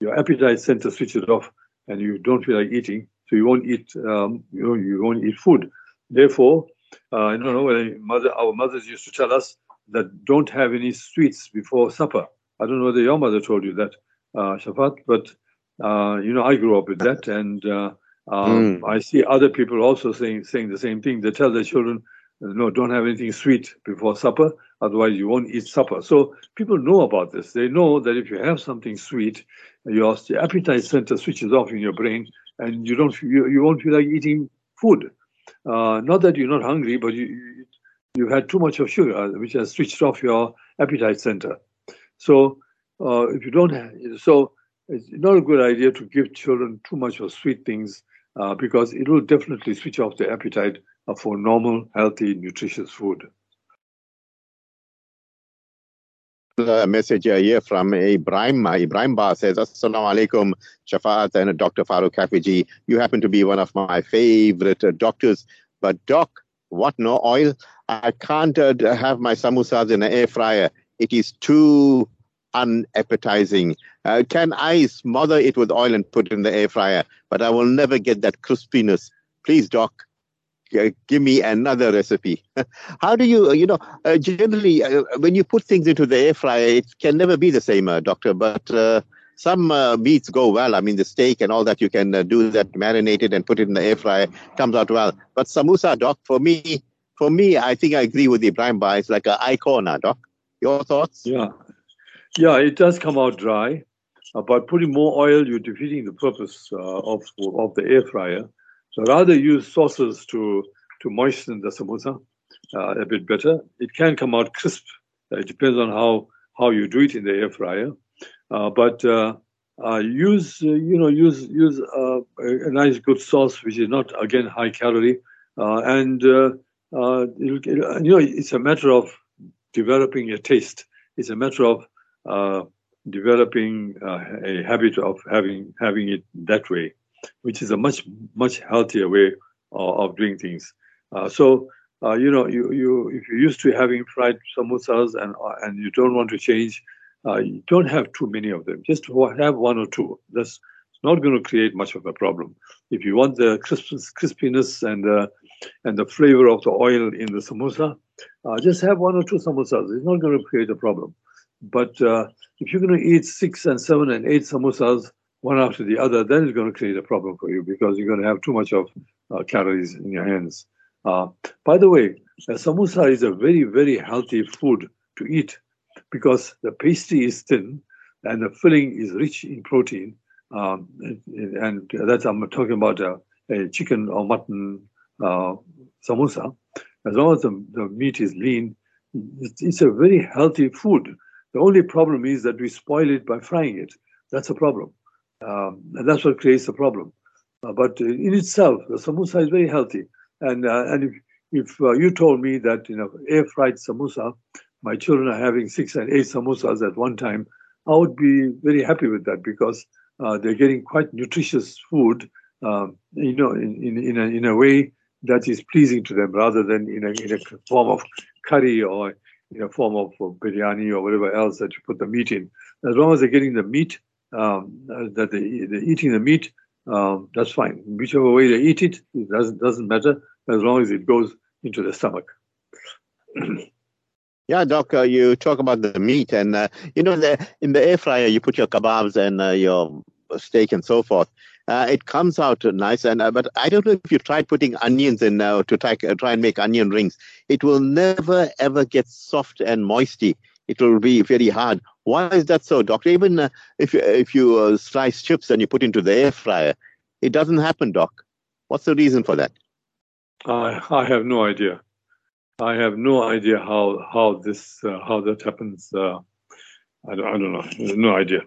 your appetite center switches off and you don't feel like eating, so you won't eat. Um, you know, you won't eat food. Therefore, uh, I don't know mother, our mothers used to tell us that don't have any sweets before supper. I don't know whether your mother told you that, uh, Shafaat, but uh, you know, I grew up with that, and uh, um, mm. I see other people also saying saying the same thing. They tell their children, "No, don't have anything sweet before supper, otherwise you won't eat supper." So people know about this. They know that if you have something sweet, your appetite center switches off in your brain, and you don't you, you won't feel like eating food. Uh, not that you're not hungry, but you, you have had too much of sugar, which has switched off your appetite center. So uh, if you don't have, so it's not a good idea to give children too much of sweet things uh, because it will definitely switch off their appetite for normal, healthy, nutritious food. A message here from Ibrahim. Ibrahim Ba says, Assalamu alaikum, Shafaat and Dr. Farouk Hafejee. You happen to be one of my favorite uh, doctors. But, Doc, what no oil? I can't uh, have my samosas in an air fryer. It is too unappetizing. Uh, can I smother it with oil and put it in the air fryer? But I will never get that crispiness. Please, Doc, give me another recipe. How do you, you know, uh, generally, uh, when you put things into the air fryer, it can never be the same, uh, doctor, but uh, some uh, meats go well. I mean, the steak and all that, you can uh, do that, marinate it and put it in the air fryer, comes out well. But samosa, doc, for me, for me, I think I agree with Ibrahim Ba. It's like an icon, doc. Your thoughts? Yeah. Yeah, it does come out dry. but putting more oil, you're defeating the purpose of, of the air fryer. So rather use sauces to, to moisten the samosa uh, a bit better. It can come out crisp. Uh, it depends on how, how you do it in the air fryer. Uh, but uh, uh, use, uh, you know, use, use a, a, nice good sauce, which is not, again, high calorie. and, it'll, it'll, you know, it's a matter of developing a taste. It's a matter of developing a habit of having, having it that way which is a much much healthier way of, of doing things. Uh, so uh, you know, you you if you're used to having fried samosas and uh, and you don't want to change, uh, you don't have too many of them. Just have one or two. That's not going to create much of a problem. If you want the crisp, crispiness and uh, and the flavor of the oil in the samosa, uh, just have one or two samosas. It's not going to create a problem. But uh, if you're going to eat six and seven and eight samosas one after the other, then it's going to create a problem for you because you're going to have too much of uh, calories in your hands. Uh, by the way, samosa is a very, very healthy food to eat because the pastry is thin and the filling is rich in protein. Um, and, and, that's, I'm talking about a, a chicken or mutton uh, samosa. As long as the, the meat is lean, it's, it's a very healthy food. The only problem is that we spoil it by frying it. That's a problem. Um, and that's what creates the problem. Uh, but in itself, the samosa is very healthy. And uh, and if, if uh, you told me that you know air fried samosa, my children are having six and eight samosas at one time, I would be very happy with that because uh, they're getting quite nutritious food, um, you know, in, in, in, a, in a way that is pleasing to them rather than in a, in a form of curry or in a form of biryani or whatever else that you put the meat in. As long as they're getting the meat um, that they, they're eating the meat, um, that's fine. Whichever way they eat it, it doesn't, doesn't matter as long as it goes into the stomach. yeah, Doc, uh, you talk about the meat, and uh, you know, the, in the air fryer, you put your kebabs and uh, your steak and so forth. Uh, it comes out nice, and uh, but I don't know if you tried putting onions in uh, to try, try and make onion rings. It will never ever get soft and moisty. It will be very hard. Why is that so, doctor? Even uh, if if you uh, slice chips and you put into the air fryer, it doesn't happen, doc. What's the reason for that? I I have no idea. I have no idea how how this uh, how that happens. Uh, I don't I don't know. No idea.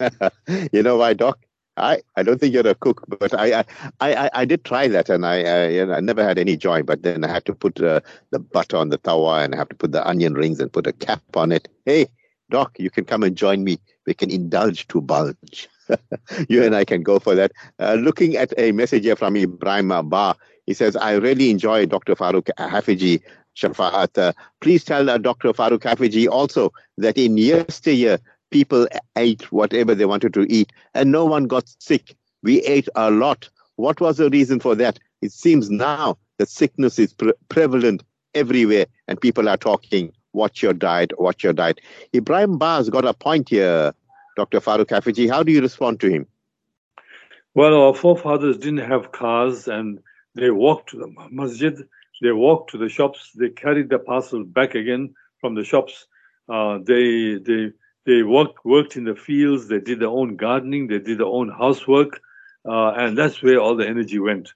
you know why, doc? I, I don't think you're a cook, but I I, I, I did try that, and I I, you know, I never had any joy. But then I had to put uh, the butter on the tawa, and I have to put the onion rings and put a cap on it. Hey, Doc, you can come and join me. We can indulge to bulge. you and I can go for that. Uh, looking at a message here from Ibrahim Ba, he says, I really enjoy Dr. Farouk Hafejee, Shafaat. Uh, please tell uh, Dr. Farouk Hafejee also that in yesteryear, people ate whatever they wanted to eat and no one got sick. We ate a lot. What was the reason for that? It seems now that sickness is pre- prevalent everywhere and people are talking watch your diet, watch your diet. Ibrahim Ba's got a point here, Dr. Farouk Hafejee. How do you respond to him? Well, our forefathers didn't have cars and they walked to the masjid, they walked to the shops, they carried the parcels back again from the shops. Uh, they they they worked worked in the fields, they did their own gardening, they did their own housework, uh, and that's where all the energy went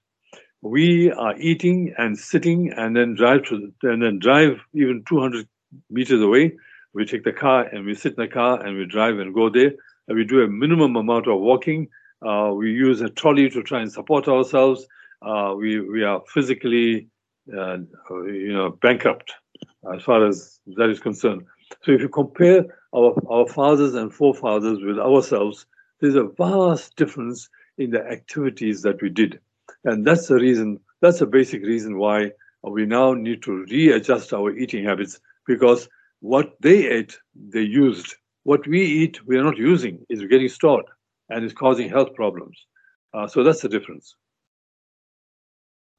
we are eating and sitting and then drive to and then drive even 200 meters away. We take the car and we sit in the car and we drive and go there. we do a minimum amount of walking. Uh, we use a trolley to try and support ourselves. Uh, we we are physically, uh, you know, bankrupt as far as that is concerned. So if you compare our our fathers and forefathers with ourselves, there's a vast difference in the activities that we did, and that's the reason. That's the basic reason why we now need to readjust our eating habits because what they ate, they used. What we eat, we are not using, is getting stored and is causing health problems. Uh, so that's the difference.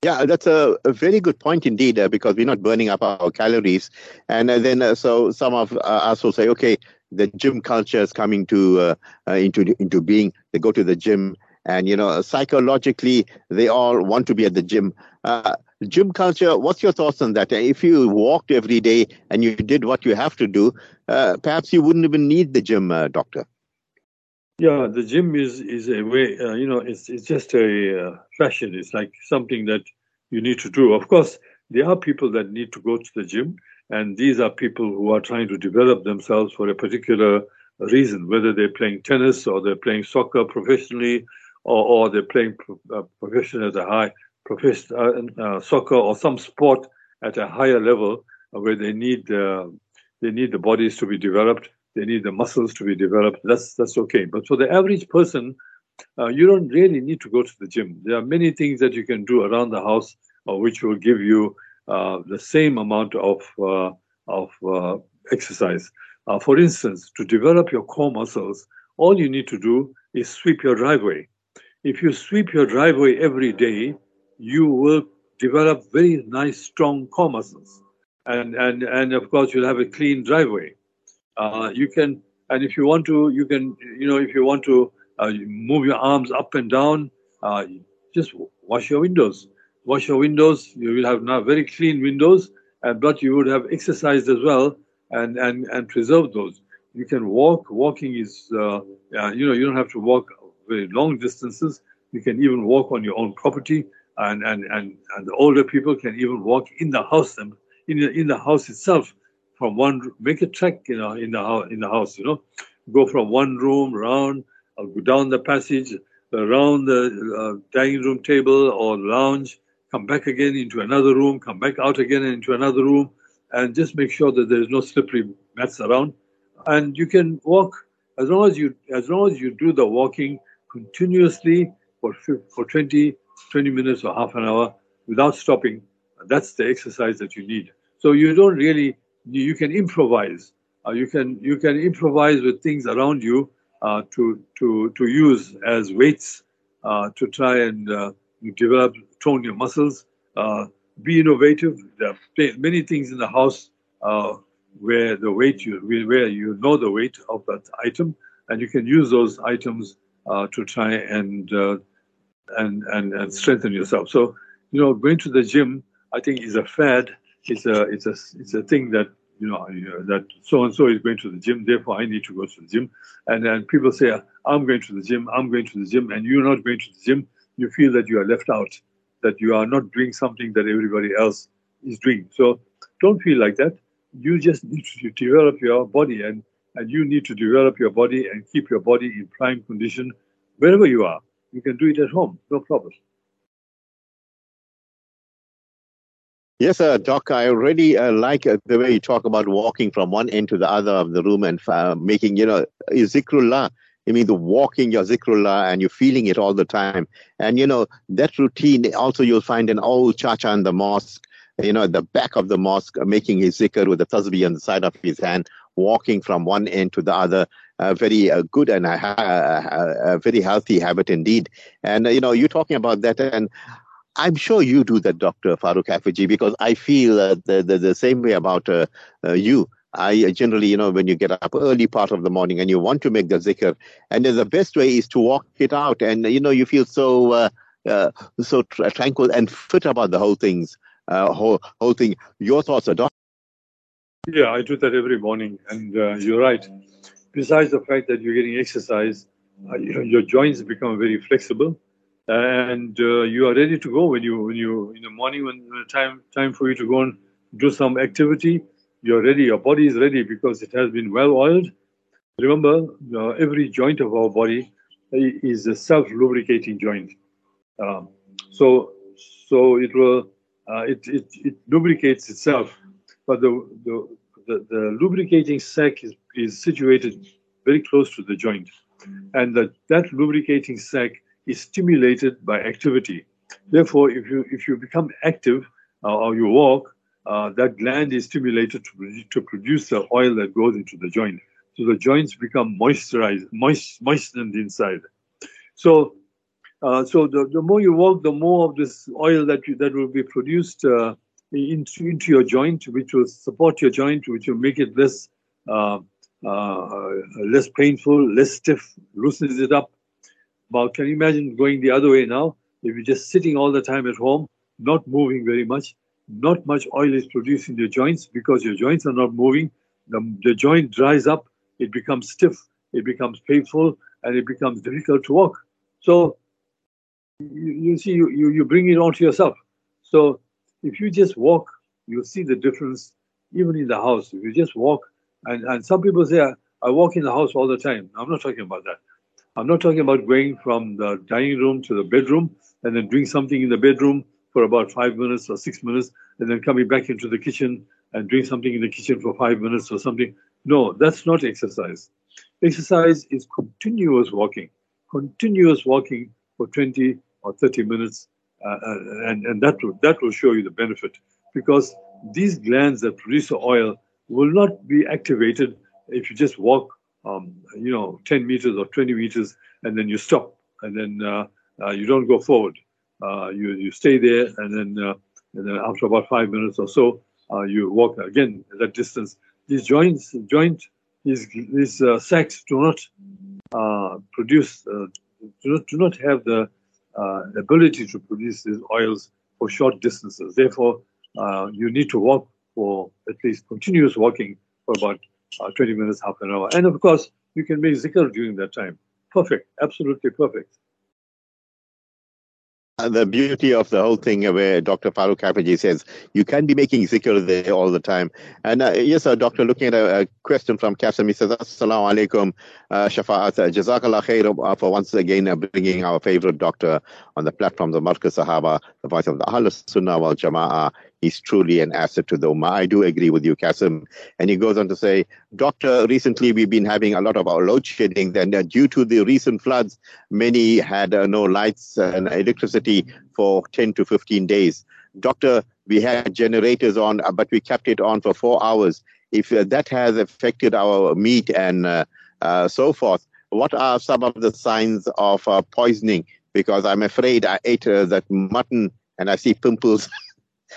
Yeah, that's a, a very good point indeed, uh, because we're not burning up our calories. And uh, then, uh, so some of uh, us will say, okay, the gym culture is coming to uh, into into being. They go to the gym, and you know, psychologically, they all want to be at the gym. Gym culture. What's your thoughts on that? If you walked every day and you did what you have to do, perhaps you wouldn't even need the gym, doctor. Yeah, the gym is is a way. Uh, you know, it's it's just a uh, fashion. It's like something that you need to do. Of course, there are people that need to go to the gym, and these are people who are trying to develop themselves for a particular reason, whether they're playing tennis or they're playing soccer professionally, or, or they're playing pro- uh, at a high professional uh, uh, soccer or some sport at a higher level where they need uh, they need the bodies to be developed they need the muscles to be developed. That's that's okay. But for the average person, uh, you don't really need to go to the gym. There are many things that you can do around the house, uh, which will give you uh, the same amount of uh, of uh, exercise. Uh, for instance, to develop your core muscles, all you need to do is sweep your driveway. If you sweep your driveway every day, you will develop very nice, strong core muscles, and and and of course you'll have a clean driveway. Uh, you can, and if you want to, you can, you know, if you want to uh, move your arms up and down, uh, just wash your windows. Wash your windows. You will have now very clean windows, and but you would have exercised as well, and and and preserve those. You can walk. Walking is, uh, you know, you don't have to walk very long distances. You can even walk on your own property, and and and, and the older people can even walk in the house and in the, in the house itself from one make a trek you know in the house in the house you know. Go from one room around or go down the passage around the uh, dining room table or lounge come back again into another room come back out again into another room and just make sure that there's no slippery mats around. And you can walk as long as you as long as you do the walking continuously for for 20 20 minutes or half an hour without stopping that's the exercise that you need so you don't really you can improvise. Uh, you can you can improvise with things around you uh, to to to use as weights uh, to try and uh, develop tone your muscles. Uh, be innovative. There are many things in the house uh, where the weight you where you know the weight of that item, and you can use those items to try and and and and strengthen yourself. So you know, going to the gym, I think, is a fad it's a it's a it's a thing that you know uh, that so and so is going to the gym, therefore I need to go to the gym. And then people say, I'm going to the gym, I'm going to the gym, and you're not going to the gym. You feel that you are left out, that you are not doing something that everybody else is doing. So don't feel like that. You just need to develop your body, and and you need to develop your body and keep your body in prime condition wherever you are. You can do it at home, no problem. Yes, uh, Doc, I really uh, like uh, the way you talk about walking from one end to the other of the room and uh, making, you know, zikrullah. I mean, the walking your zikrullah and you're feeling it all the time. And, you know, that routine also you'll find an old chacha in the mosque, you know, at the back of the mosque, making his zikr with the tasbih on the side of his hand, walking from one end to the other. A very uh, good and a, very healthy habit indeed. And, you know, you're talking about that. And I'm sure you do that, Dr. Farouk Hafejee, because I feel uh, the, the, the same way about uh, uh, you. I generally, you know, when you get up early part of the morning and you want to make the zikr, and the best way is to walk it out, and you know, you feel so uh, uh, so tr- tranquil and fit about the whole things, uh, whole whole thing. Your thoughts, are Doctor? Yeah, I do that every morning, and you're right. Besides the fact that you're getting exercise, your joints become very flexible and uh, you are ready to go when you when you in the morning when the time time for you to go and do some activity you're ready your body is ready because it has been well oiled remember, uh, every joint of our body is a self-lubricating joint. Um, so, so it will uh, it, it it lubricates itself, but the the the, the lubricating sac is, is situated very close to the joint, and that that lubricating sac is stimulated by activity. Therefore, if you if you become active uh, or you walk, uh, that gland is stimulated to, to produce the oil that goes into the joint. So the joints become moisturized, moist, moistened inside. So, uh, so the, the more you walk, the more of this oil that you, that will be produced uh, into, into your joint, which will support your joint, which will make it less uh, uh less painful, less stiff, loosens it up. But can you imagine going the other way now? If you're just sitting all the time at home, not moving very much, not much oil is produced in your joints because your joints are not moving. The, the joint dries up, it becomes stiff, it becomes painful, and it becomes difficult to walk. So you, you see, you, you, you bring it onto yourself. So if you just walk, you'll see the difference even in the house. If you just walk, and, and some people say, I, I walk in the house all the time. I'm not talking about that. I'm not talking about going from the dining room to the bedroom and then doing something in the bedroom for about five minutes or six minutes and then coming back into the kitchen and doing something in the kitchen for five minutes or something. No, that's not exercise. Exercise is continuous walking, continuous walking for 20 or 30 minutes, uh, uh, and, and that, will, that will show you the benefit because these glands that produce the oil will not be activated if you just walk, um, you know, 10 meters or 20 meters and then you stop and then uh, uh, you don't go forward. Uh, you you stay there, and then and then after about five minutes or so, you walk again that distance. These joints, joint, these these sacs do not produce, do not do not have the ability to produce these oils for short distances. Therefore, you need to walk for at least continuous walking for about uh, 20 minutes, half an hour. And of course, you can make zikr during that time. Perfect, absolutely perfect. The beauty of the whole thing where Dr. Farouk Hafejee says you can be making zikr there all the time. And uh, yes, uh, Doctor, looking at a, a, question from Kasim, he says, Assalamu alaikum, uh, Shafaat. Uh, Jazakallah khair uh, for once again uh, bringing our favorite doctor on the platform, the Markaz Sahaba, the voice of the Ahl Sunnah wal Jama'ah. He's truly an asset to the Ummah. I do agree with you, Kasim. And he goes on to say, Doctor, recently we've been having a lot of our load shedding. And uh, due to the recent floods, many had uh, no lights and electricity for 10 to 15 days. Doctor, we had generators on, uh, but we kept it on for four hours. If uh, that has affected our meat and uh, uh, so forth, what are some of the signs of poisoning? Because I'm afraid I ate that mutton and I see pimples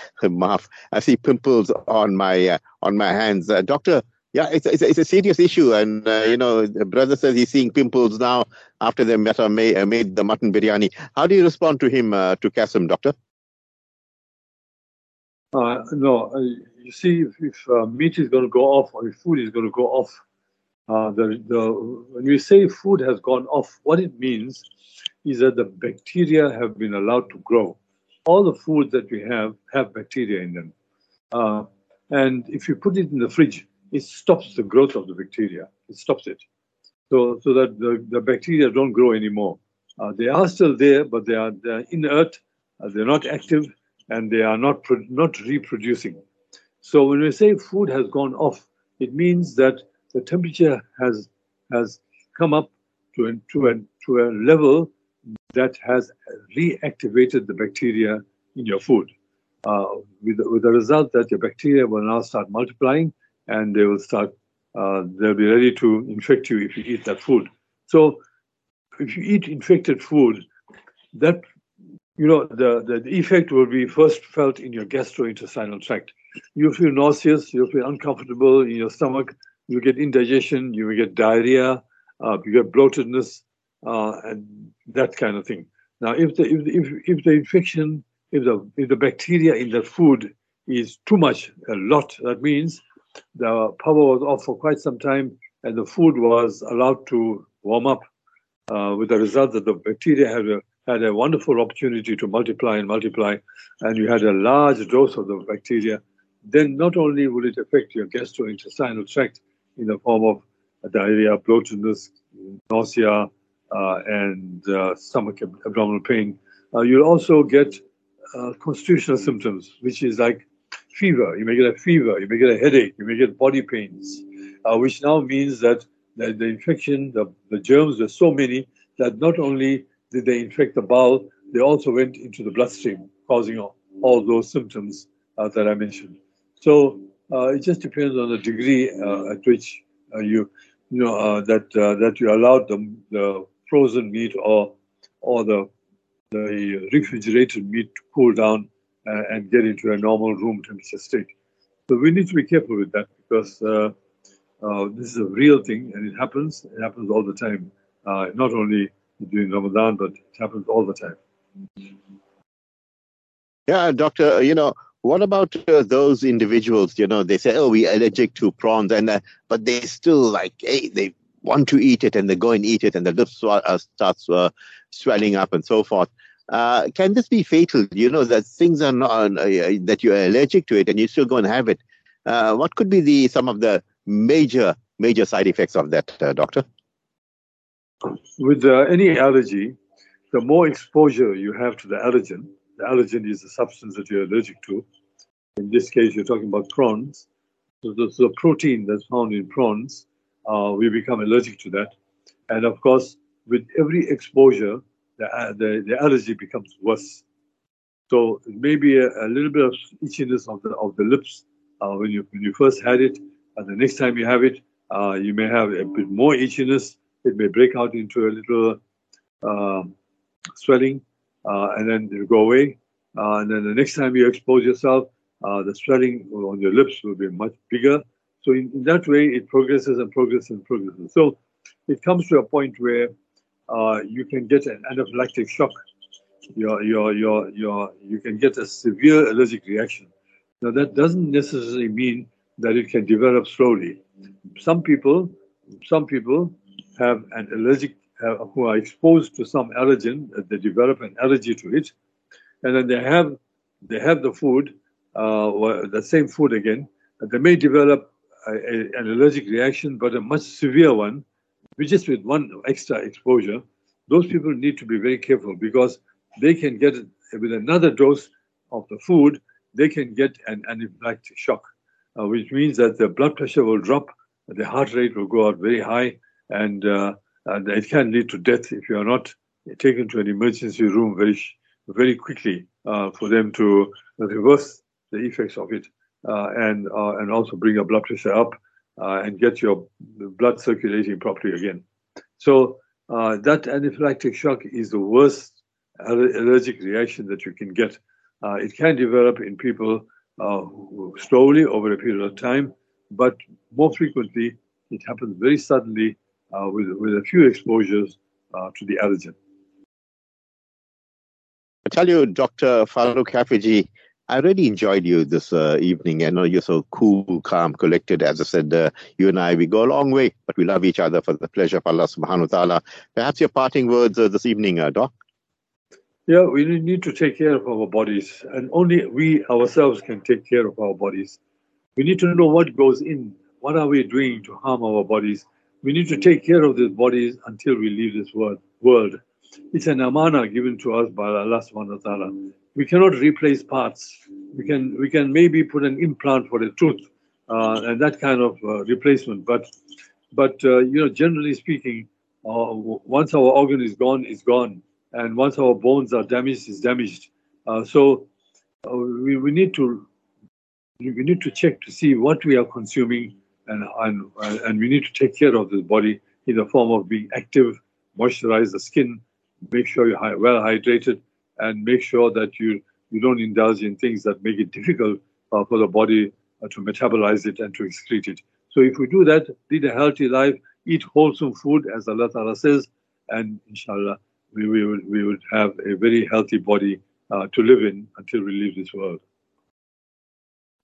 mouth. I see pimples on my uh, on my hands. Uh, doctor, yeah, it's, it's, it's a serious issue, and uh, you know, the brother says he's seeing pimples now after the meta made, uh, made the mutton biryani. How do you respond to him, uh, to Kasim, doctor? Uh, no, you see, if, if meat is going to go off or if food is going to go off, the, the when we say food has gone off, what it means is that the bacteria have been allowed to grow all the foods that we have have bacteria in them. Uh, and if you put it in the fridge, it stops the growth of the bacteria. It stops it. So, so that the, the bacteria don't grow anymore. Uh, they are still there, but they are, inert, uh, they're not active, and they are not, pro- not reproducing. So when we say food has gone off, it means that the temperature has, has come up to, to, a, to a level that has reactivated the bacteria in your food. Uh, with, with the result that your bacteria will now start multiplying and they will start, uh, they'll be ready to infect you if you eat that food. So if you eat infected food, that, you know, the, the, effect will be first felt in your gastrointestinal tract. You feel nauseous, you feel uncomfortable in your stomach, you get indigestion, you will get diarrhea, uh, you get bloatedness, and that kind of thing. Now, if the if, if, if the infection, if the if the bacteria in the food is too much, a lot, that means the power was off for quite some time, and the food was allowed to warm up, uh, with the result that the bacteria had a had a wonderful opportunity to multiply and multiply, and you had a large dose of the bacteria. Then not only will it affect your gastrointestinal tract in the form of diarrhea, bloatedness, nausea, uh, and uh, stomach ab- abdominal pain. Uh, you'll also get uh, constitutional symptoms, which is like fever. You may get a fever, you may get a headache, you may get body pains, uh, which now means that the, the infection, the, the germs were so many that not only did they infect the bowel, they also went into the bloodstream, causing all, all those symptoms uh, that I mentioned. So uh, it just depends on the degree uh, at which uh, you, you know, uh, that uh, that you allowed the, the frozen meat or or the the refrigerated meat to cool down uh, and get into a normal room temperature state. So we need to be careful with that because uh, uh, this is a real thing and it happens. It happens all the time, not only during Ramadan, but it happens all the time. Yeah, doctor, you know, what about uh, those individuals? You know, they say, "Oh, we're allergic to prawns," and uh, but they still like, hey, they want to eat it, and they go and eat it, and the lips uh, starts uh, swelling up and so forth. Uh, can this be fatal? You know that things are not uh, that you're allergic to it, and you still go and have it. what could be the some of the major major side effects of that, doctor? With any allergy, the more exposure you have to the allergen, the allergen is the substance that you're allergic to. In this case, you're talking about prawns. So the, the protein that's found in prawns, uh, we become allergic to that. And of course, with every exposure, the, uh, the, the allergy becomes worse. So it may be a, a, little bit of itchiness of the of the lips uh, when you when you first had it, and the next time you have it, uh, you may have a bit more itchiness. It may break out into a little um, swelling, uh, and then it'll go away. Uh, and then the next time you expose yourself, the swelling on your lips will be much bigger. So in, in, that way, it progresses and progresses and progresses. So it comes to a point where uh, you can get an anaphylactic shock. Your, your, your, your, you can get a severe allergic reaction. Now that doesn't necessarily mean that it can develop slowly. Some people, some people have an allergic uh, who are exposed to some allergen, uh, they develop an allergy to it, and then they have they have the food, uh, the same food again. They may develop a, an allergic reaction, but a much severe one, just with one extra exposure. Those people need to be very careful because they can get with another dose of the food, they can get an anaphylactic shock, uh, which means that the blood pressure will drop, the heart rate will go out very high, and uh, and it can lead to death if you are not taken to an emergency room very, very quickly uh, for them to reverse the effects of it and uh, and also bring your blood pressure up uh, and get your blood circulating properly again. So uh, that anaphylactic shock is the worst allergic reaction that you can get. Uh, it can develop in people slowly over a period of time, but more frequently it happens very suddenly uh, with, with a few exposures uh, to the allergen. I tell you, Dr. Farouk Hafejee, I really enjoyed you this uh, evening. I know you're so cool, calm, collected. As I said, uh, you and I, we go a long way, but we love each other for the pleasure of Allah subhanahu wa ta'ala. Perhaps your parting words uh, this evening, uh, Doc? Yeah, we need to take care of our bodies, and only we ourselves can take care of our bodies. We need to know what goes in. What are we doing to harm our bodies? We need to take care of these bodies until we leave this world. world. It's an amana given to us by Allah subhanahu wa ta'ala. We cannot replace parts. We can we can maybe put an implant for a tooth uh, and that kind of uh, replacement. But but uh, you know, generally speaking, uh, once our organ is gone, it's gone, and once our bones are damaged, it's damaged. Uh, so uh, we, we need to we need to check to see what we are consuming and, and, and we need to take care of this body in the form of being active, moisturize the skin, make sure you're well hydrated, and make sure that you, you don't indulge in things that make it difficult uh, for the body uh, to metabolize it and to excrete it. So if we do that, lead a healthy life, eat wholesome food, as Allah Ta'ala says, and inshallah, we, we, will, we would have a very healthy body uh, to live in until we leave this world.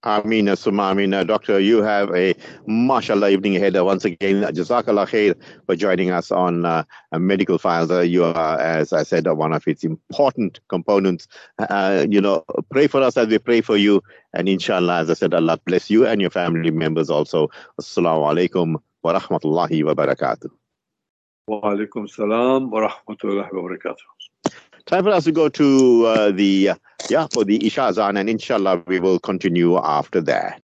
Amina Suma Amina. Doctor, you have a mashallah evening ahead. Once again, Jazakallah khair for joining us on uh, Medical Files. Uh, you are, as I said, one of its important components. Uh, you know, pray for us as we pray for you. And inshallah, as I said, Allah bless you and your family members also. Assalamu alaikum wa rahmatullahi wa barakatuh. Wa alaikum salam wa rahmatullahi wa barakatuh. Time for us to go to uh, the, uh, yeah, for the Isha Azan, and inshallah we will continue after that.